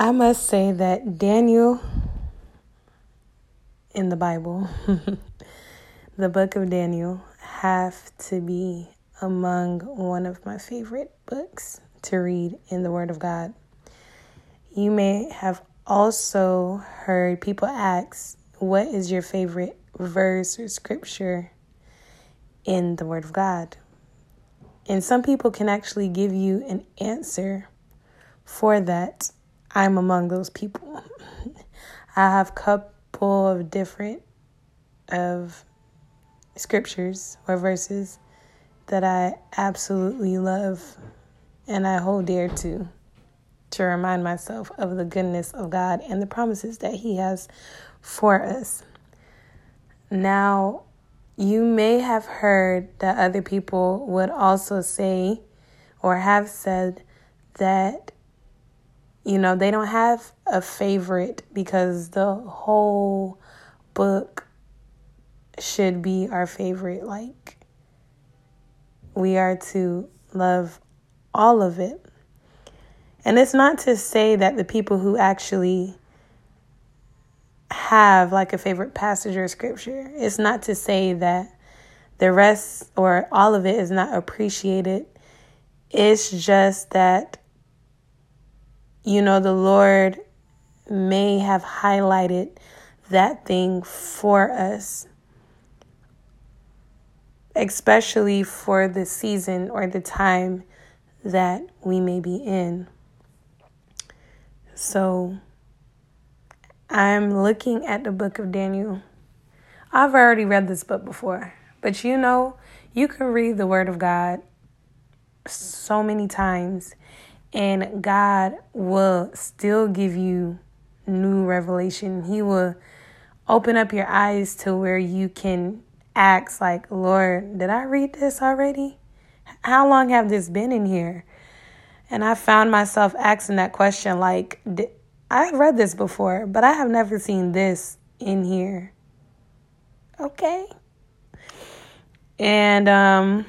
I must say that Daniel in the Bible, the book of Daniel, have to be among one of my favorite books to read in the Word of God. You may have also heard people ask, What is your favorite verse or scripture in the Word of God? And some people can actually give you an answer for that. I'm among those people. I have a couple of different of scriptures or verses that I absolutely love and I hold dear to to remind myself of the goodness of God and the promises that he has for us. Now, you may have heard that other people would also say or have said that you know, they don't have a favorite because the whole book should be our favorite. Like, we are to love all of it. And it's not to say that the people who actually have like a favorite passage or scripture, it's not to say that the rest or all of it is not appreciated. It's just that you know, the Lord may have highlighted that thing for us, especially for the season or the time that we may be in. So I'm looking at the book of Daniel. I've already read this book before, but you know, you can read the Word of God so many times and God will still give you new revelation. He will open up your eyes to where you can ask, like, Lord, did I read this already? How long have this been in here? And I found myself asking that question, like, I've read this before, but I have never seen this in here. Okay. And, um,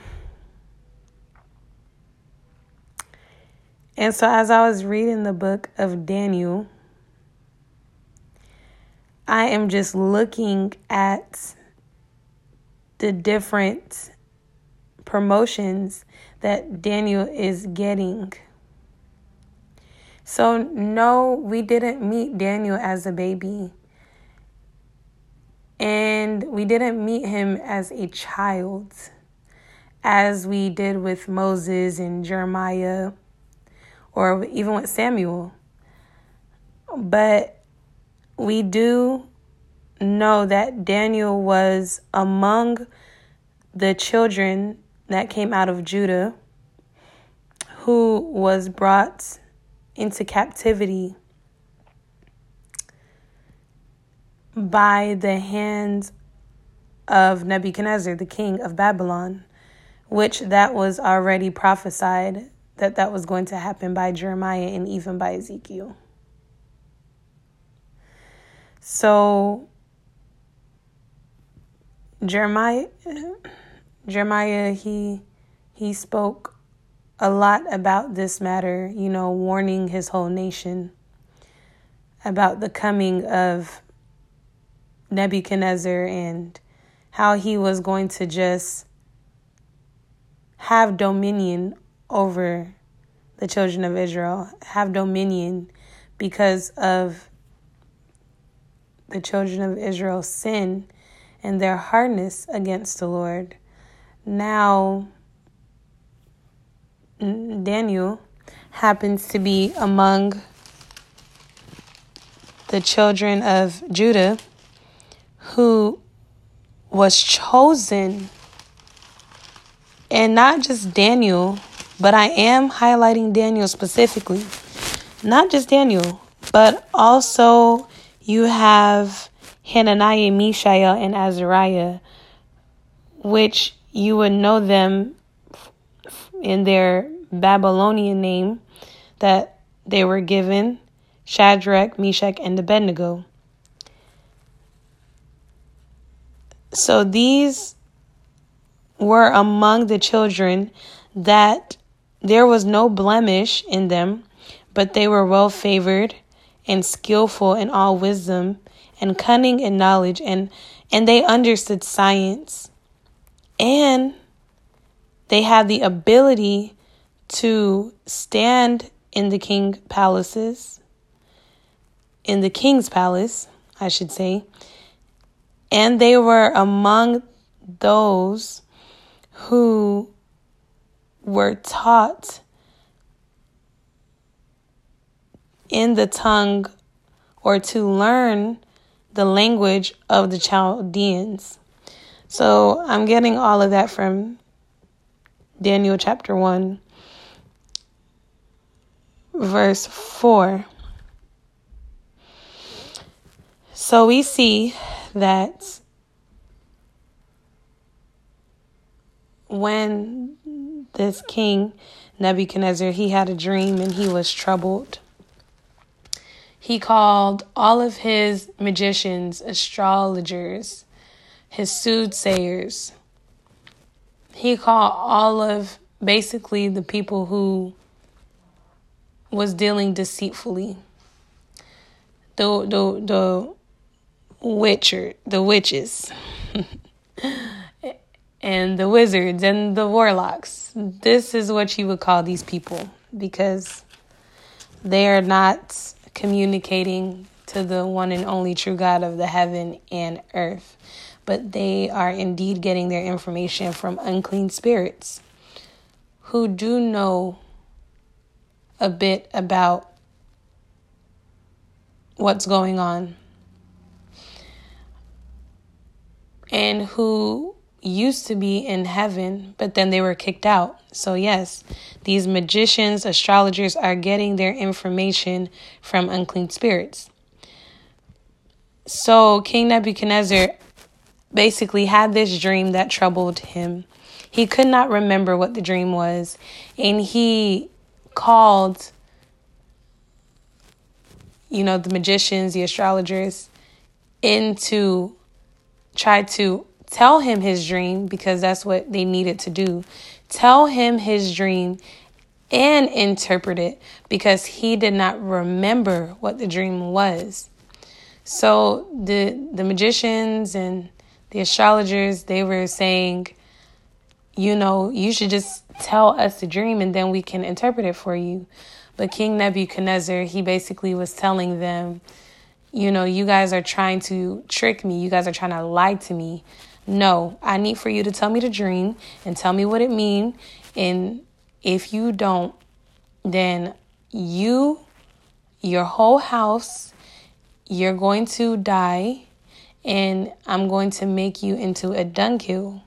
And so, as I was reading the book of Daniel, I am just looking at the different promotions that Daniel is getting. So, no, we didn't meet Daniel as a baby. And we didn't meet him as a child, as we did with Moses and Jeremiah or even with Samuel. But we do know that Daniel was among the children that came out of Judah who was brought into captivity by the hands of Nebuchadnezzar, the king of Babylon, which that was already prophesied that that was going to happen by Jeremiah and even by Ezekiel. So Jeremiah Jeremiah he he spoke a lot about this matter, you know, warning his whole nation about the coming of Nebuchadnezzar and how he was going to just have dominion over the children of Israel, have dominion because of the children of Israel's sin and their hardness against the Lord. Now, Daniel happens to be among the children of Judah who was chosen, and not just Daniel but I am highlighting Daniel specifically. Not just Daniel, but also you have Hananiah, Mishael, and Azariah, which you would know them in their Babylonian name that they were given Shadrach, Meshach, and Abednego. So these were among the children that there was no blemish in them, but they were well favored and skillful in all wisdom and cunning in knowledge and and they understood science. And they had the ability to stand in the king palaces in the king's palace I should say. And they were among those who were taught in the tongue or to learn the language of the Chaldeans. So I'm getting all of that from Daniel chapter 1, verse 4. So we see that when this king Nebuchadnezzar he had a dream and he was troubled he called all of his magicians, astrologers, his soothsayers. He called all of basically the people who was dealing deceitfully. The the the witcher, the witches. and the wizards and the warlocks. This is what you would call these people because they are not communicating to the one and only true God of the heaven and earth, but they are indeed getting their information from unclean spirits who do know a bit about what's going on and who used to be in heaven, but then they were kicked out. So, yes, these magicians, astrologers are getting their information from unclean spirits. So, King Nebuchadnezzar basically had this dream that troubled him. He could not remember what the dream was, and he called, you know, the magicians, the astrologers, into try to tell him his dream because that's what they needed to do. Tell him his dream and interpret it because he did not remember what the dream was. So the the magicians and the astrologers they were saying, you know, you should just tell us the dream and then we can interpret it for you. But King Nebuchadnezzar, he basically was telling them, you know, you guys are trying to trick me. You guys are trying to lie to me. No, I need for you to tell me the dream and tell me what it means. And if you don't, then you, your whole house, you're going to die, and I'm going to make you into a dunghill.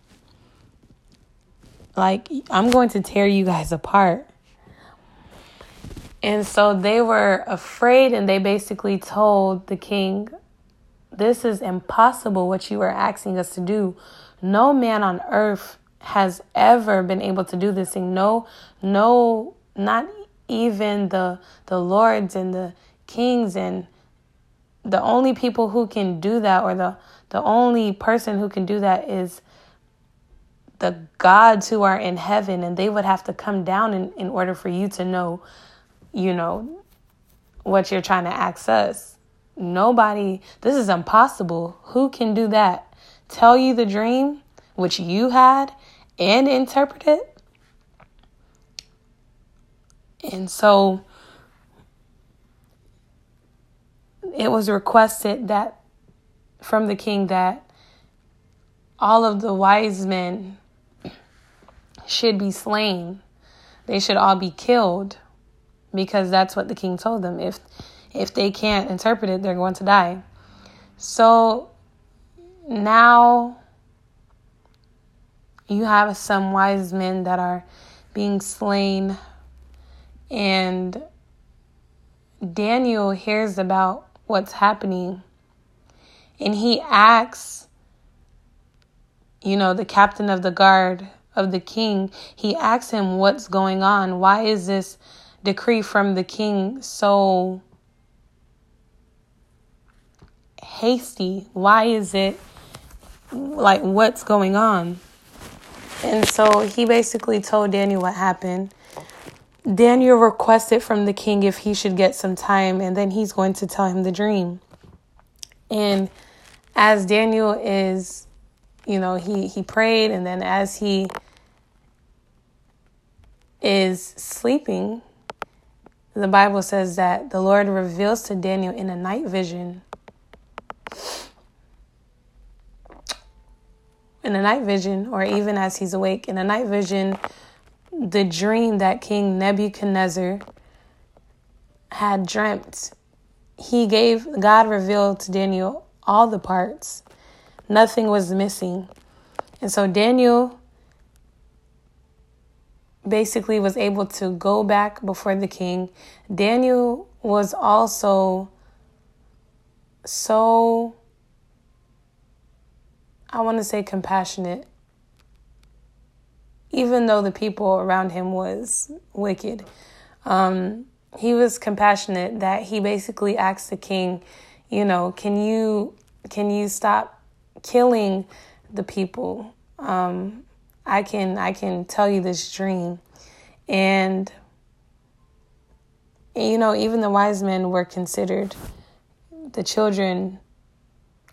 Like, I'm going to tear you guys apart. And so they were afraid, and they basically told the king this is impossible what you are asking us to do. No man on earth has ever been able to do this thing. No, no, not even the the lords and the kings and the only people who can do that or the the only person who can do that is the gods who are in heaven and they would have to come down in, in order for you to know you know what you're trying to access Nobody, this is impossible. Who can do that? Tell you the dream which you had and interpret it? And so it was requested that from the king that all of the wise men should be slain. They should all be killed because that's what the king told them. If if they can't interpret it, they're going to die. So now you have some wise men that are being slain, and Daniel hears about what's happening, and he asks, you know, the captain of the guard of the king, he asks him what's going on. Why is this decree from the king so hasty? Why is it like what's going on? And so he basically told Daniel what happened. Daniel requested from the king if he should get some time, and then he's going to tell him the dream. And as Daniel is, you know, he, he prayed, and then as he is sleeping, the Bible says that the Lord reveals to Daniel in a night vision. In a night vision, or even as he's awake, in a night vision, the dream that King Nebuchadnezzar had dreamt. He gave, God revealed to Daniel all the parts, nothing was missing. And so Daniel basically was able to go back before the king. Daniel was also so, I want to say, compassionate even though the people around him was wicked. Um, he was compassionate that he basically asked the king, you know, can you can you stop killing the people? Um, I can I can tell you this dream, and you know even the wise men were considered the children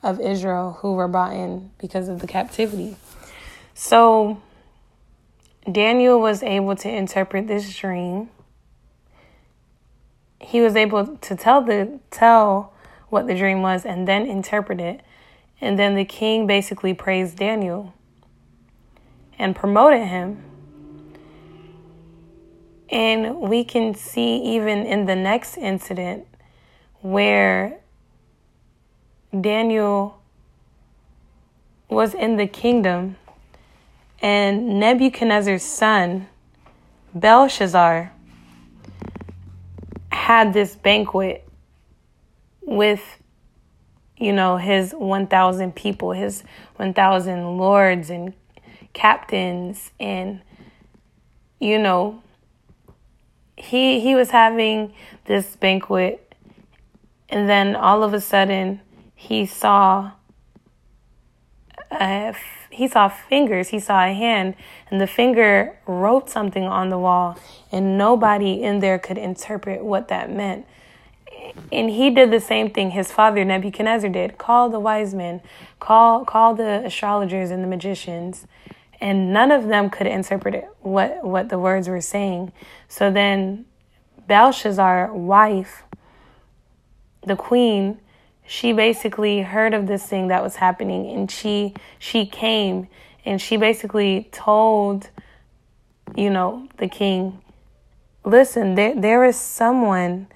of Israel who were brought in because of the captivity. So Daniel was able to interpret this dream. He was able to tell the tell what the dream was and then interpret it. And then the king basically praised Daniel and promoted him. And we can see even in the next incident where Daniel was in the kingdom and Nebuchadnezzar's son, Belshazzar, had this banquet with, you know, his 1,000 people, his 1,000 lords and captains. And, you know, he, he was having this banquet. And then all of a sudden, he saw uh, a he saw fingers, he saw a hand, and the finger wrote something on the wall, and nobody in there could interpret what that meant. And he did the same thing his father Nebuchadnezzar did. Call the wise men, call call the astrologers and the magicians, and none of them could interpret it, what what the words were saying. So then Belshazzar, wife, the queen, she basically heard of this thing that was happening and she she came and she basically told you know the king listen there there is someone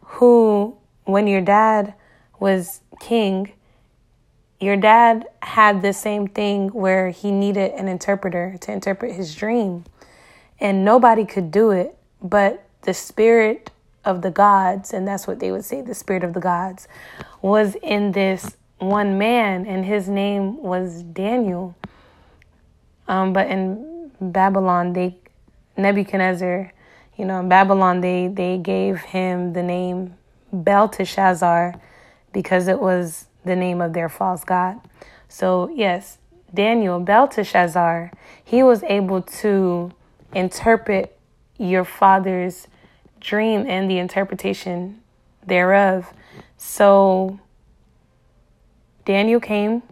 who when your dad was king your dad had the same thing where he needed an interpreter to interpret his dream. And nobody could do it but the spirit of the gods, and that's what they would say, the spirit of the gods, was in this one man, and his name was Daniel. Um, but in Babylon, they Nebuchadnezzar, you know, in Babylon, they they gave him the name Belteshazzar because it was the name of their false god. So yes, Daniel Belteshazzar, he was able to interpret your father's dream and the interpretation thereof. So Daniel came.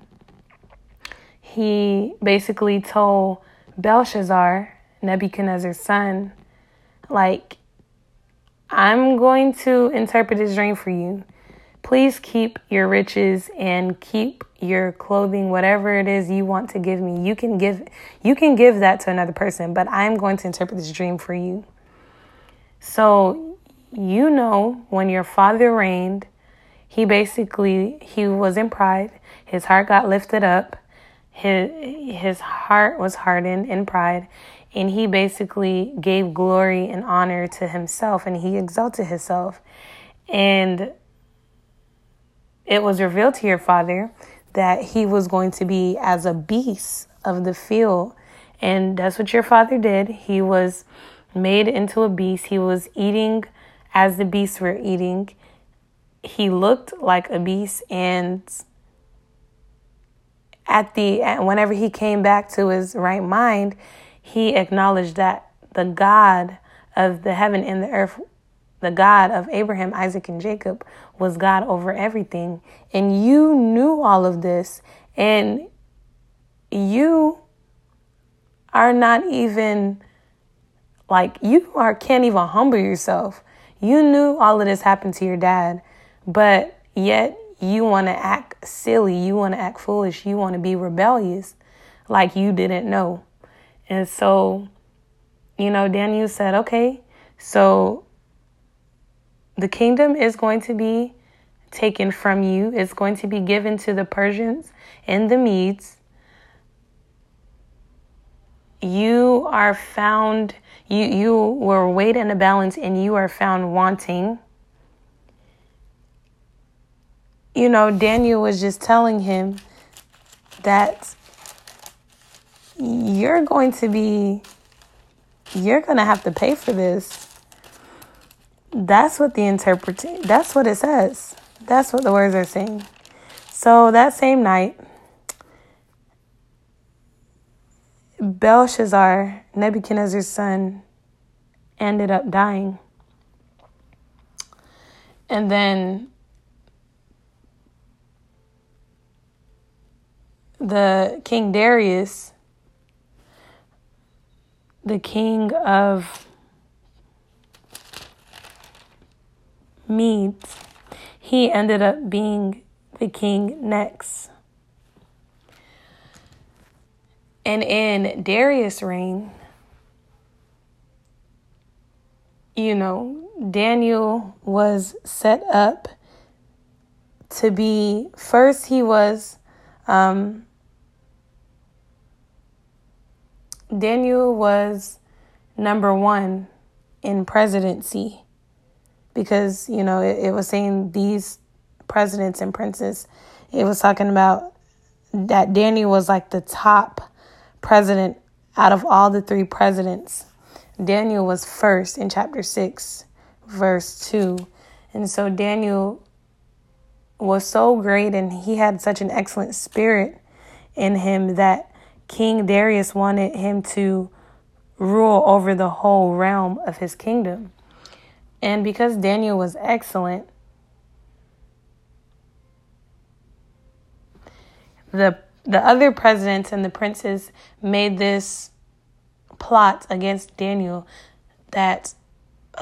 He basically told Belshazzar, Nebuchadnezzar's son, like, I'm going to interpret this dream for you. Please keep your riches and keep your clothing, whatever it is you want to give me. You can give you can give that to another person, but I'm going to interpret this dream for you. So, you know, when your father reigned, he basically he was in pride. His heart got lifted up. His his heart was hardened in pride, and he basically gave glory and honor to himself and he exalted himself. And it was revealed to your father that he was going to be as a beast of the field. And that's what your father did. He was made into a beast. He was eating as the beasts were eating. He looked like a beast and at the whenever he came back to his right mind, he acknowledged that the God of the heaven and the earth, the God of Abraham, Isaac, and Jacob, was God over everything. And you knew all of this. And you are not even like you are can't even humble yourself. You knew all of this happened to your dad, but yet you want to act silly, you want to act foolish, you want to be rebellious like you didn't know. And so, you know, Daniel said, "Okay, so the kingdom is going to be taken from you. It's going to be given to the Persians and the Medes. You are found you you were weighed in a balance and you are found wanting. You know, Daniel was just telling him that you're going to be you're going to have to pay for this. That's what the interpret that's what it says. That's what the words are saying. So that same night, Belshazzar, Nebuchadnezzar's son, ended up dying. And then the King Darius, the king of Medes, he ended up being the king next. And in Darius' reign, you know, Daniel was set up to be first, he was, um, Daniel was number one in presidency because, you know, it, it was saying these presidents and princes, it was talking about that Daniel was like the top president out of all the three presidents. Daniel was first in chapter 6, verse 2. And so Daniel was so great and he had such an excellent spirit in him that King Darius wanted him to rule over the whole realm of his kingdom. And because Daniel was excellent, the the other presidents and the princes made this plot against Daniel that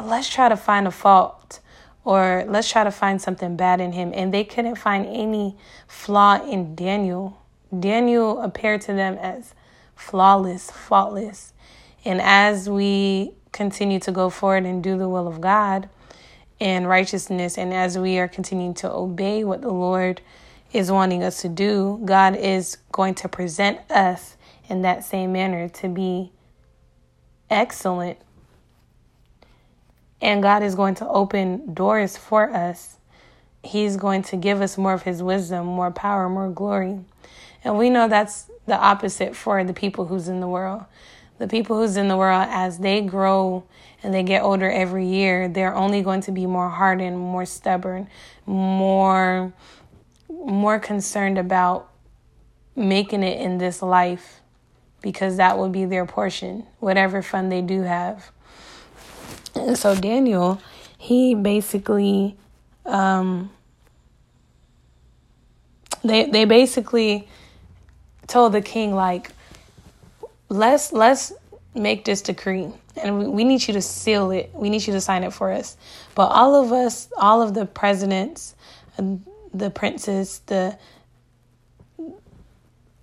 let's try to find a fault or let's try to find something bad in him. And they couldn't find any flaw in Daniel. Daniel appeared to them as flawless, faultless. And as we continue to go forward and do the will of God and righteousness, and as we are continuing to obey what the Lord is wanting us to do, God is going to present us in that same manner to be excellent. And God is going to open doors for us. He's going to give us more of His wisdom, more power, more glory. And we know that's the opposite for the people who's in the world. The people who's in the world, as they grow and they get older every year, they're only going to be more hardened, more stubborn, more more concerned about making it in this life because that will be their portion, whatever fun they do have. And so Daniel, he basically um, they they basically told the king like let's let's make this decree and we, we need you to seal it we need you to sign it for us but all of us all of the presidents the princes, the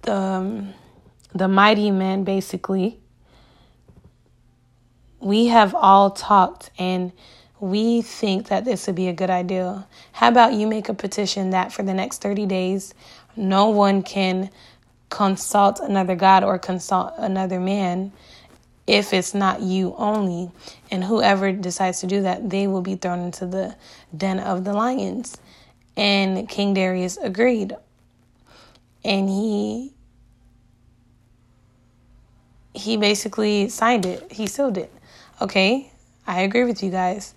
the um, the mighty men, basically. We have all talked and we think that this would be a good idea. How about you make a petition that for the next 30 days, no one can consult another God or consult another man if it's not you only. And whoever decides to do that, they will be thrown into the den of the lions. And King Darius agreed. And he he basically signed it. He sealed it. Okay, I agree with you guys.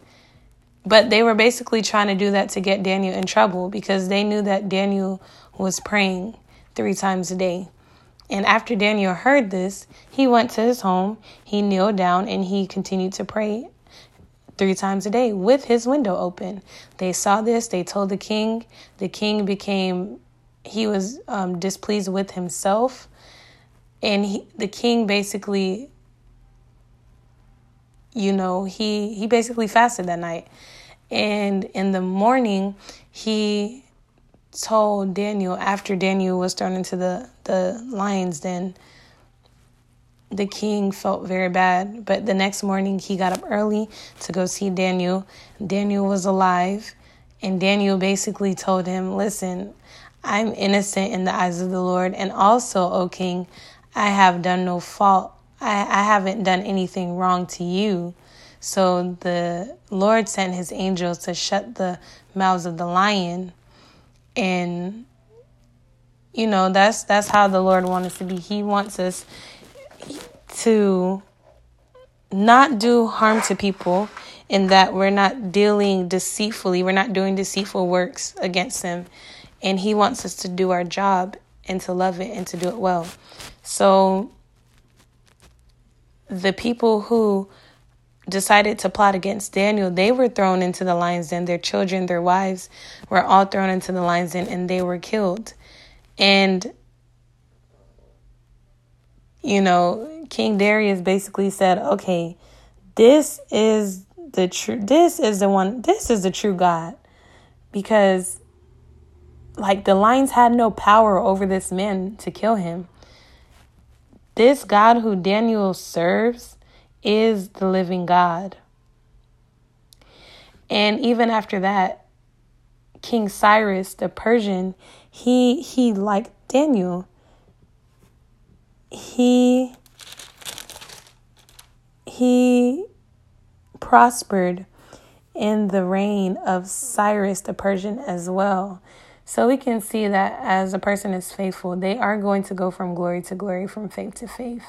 But they were basically trying to do that to get Daniel in trouble because they knew that Daniel was praying three times a day. And after Daniel heard this, he went to his home, he kneeled down, and he continued to pray three times a day with his window open. They saw this, they told the king. The king became, he was um, displeased with himself. And he, the king basically, you know, he, he basically fasted that night. And in the morning, he told Daniel, after Daniel was thrown into the, the lion's den, the king felt very bad. But the next morning, he got up early to go see Daniel. Daniel was alive, and Daniel basically told him, Listen, I'm innocent in the eyes of the Lord, and also, O king, I have done no fault. I, I haven't done anything wrong to you. So the Lord sent his angels to shut the mouths of the lion. And you know, that's that's how the Lord wants us to be. He wants us to not do harm to people in that we're not dealing deceitfully, we're not doing deceitful works against him. And he wants us to do our job and to love it and to do it well. So the people who decided to plot against Daniel, they were thrown into the lion's den. Their children, their wives were all thrown into the lion's den and they were killed. And, you know, King Darius basically said, okay, this is the true, this is the one, this is the true God. Because, like, the lions had no power over this man to kill him. This God who Daniel serves is the living God. And even after that, King Cyrus, the Persian, he he like Daniel. He he prospered in the reign of Cyrus the Persian as well. So we can see that as a person is faithful, they are going to go from glory to glory, from faith to faith.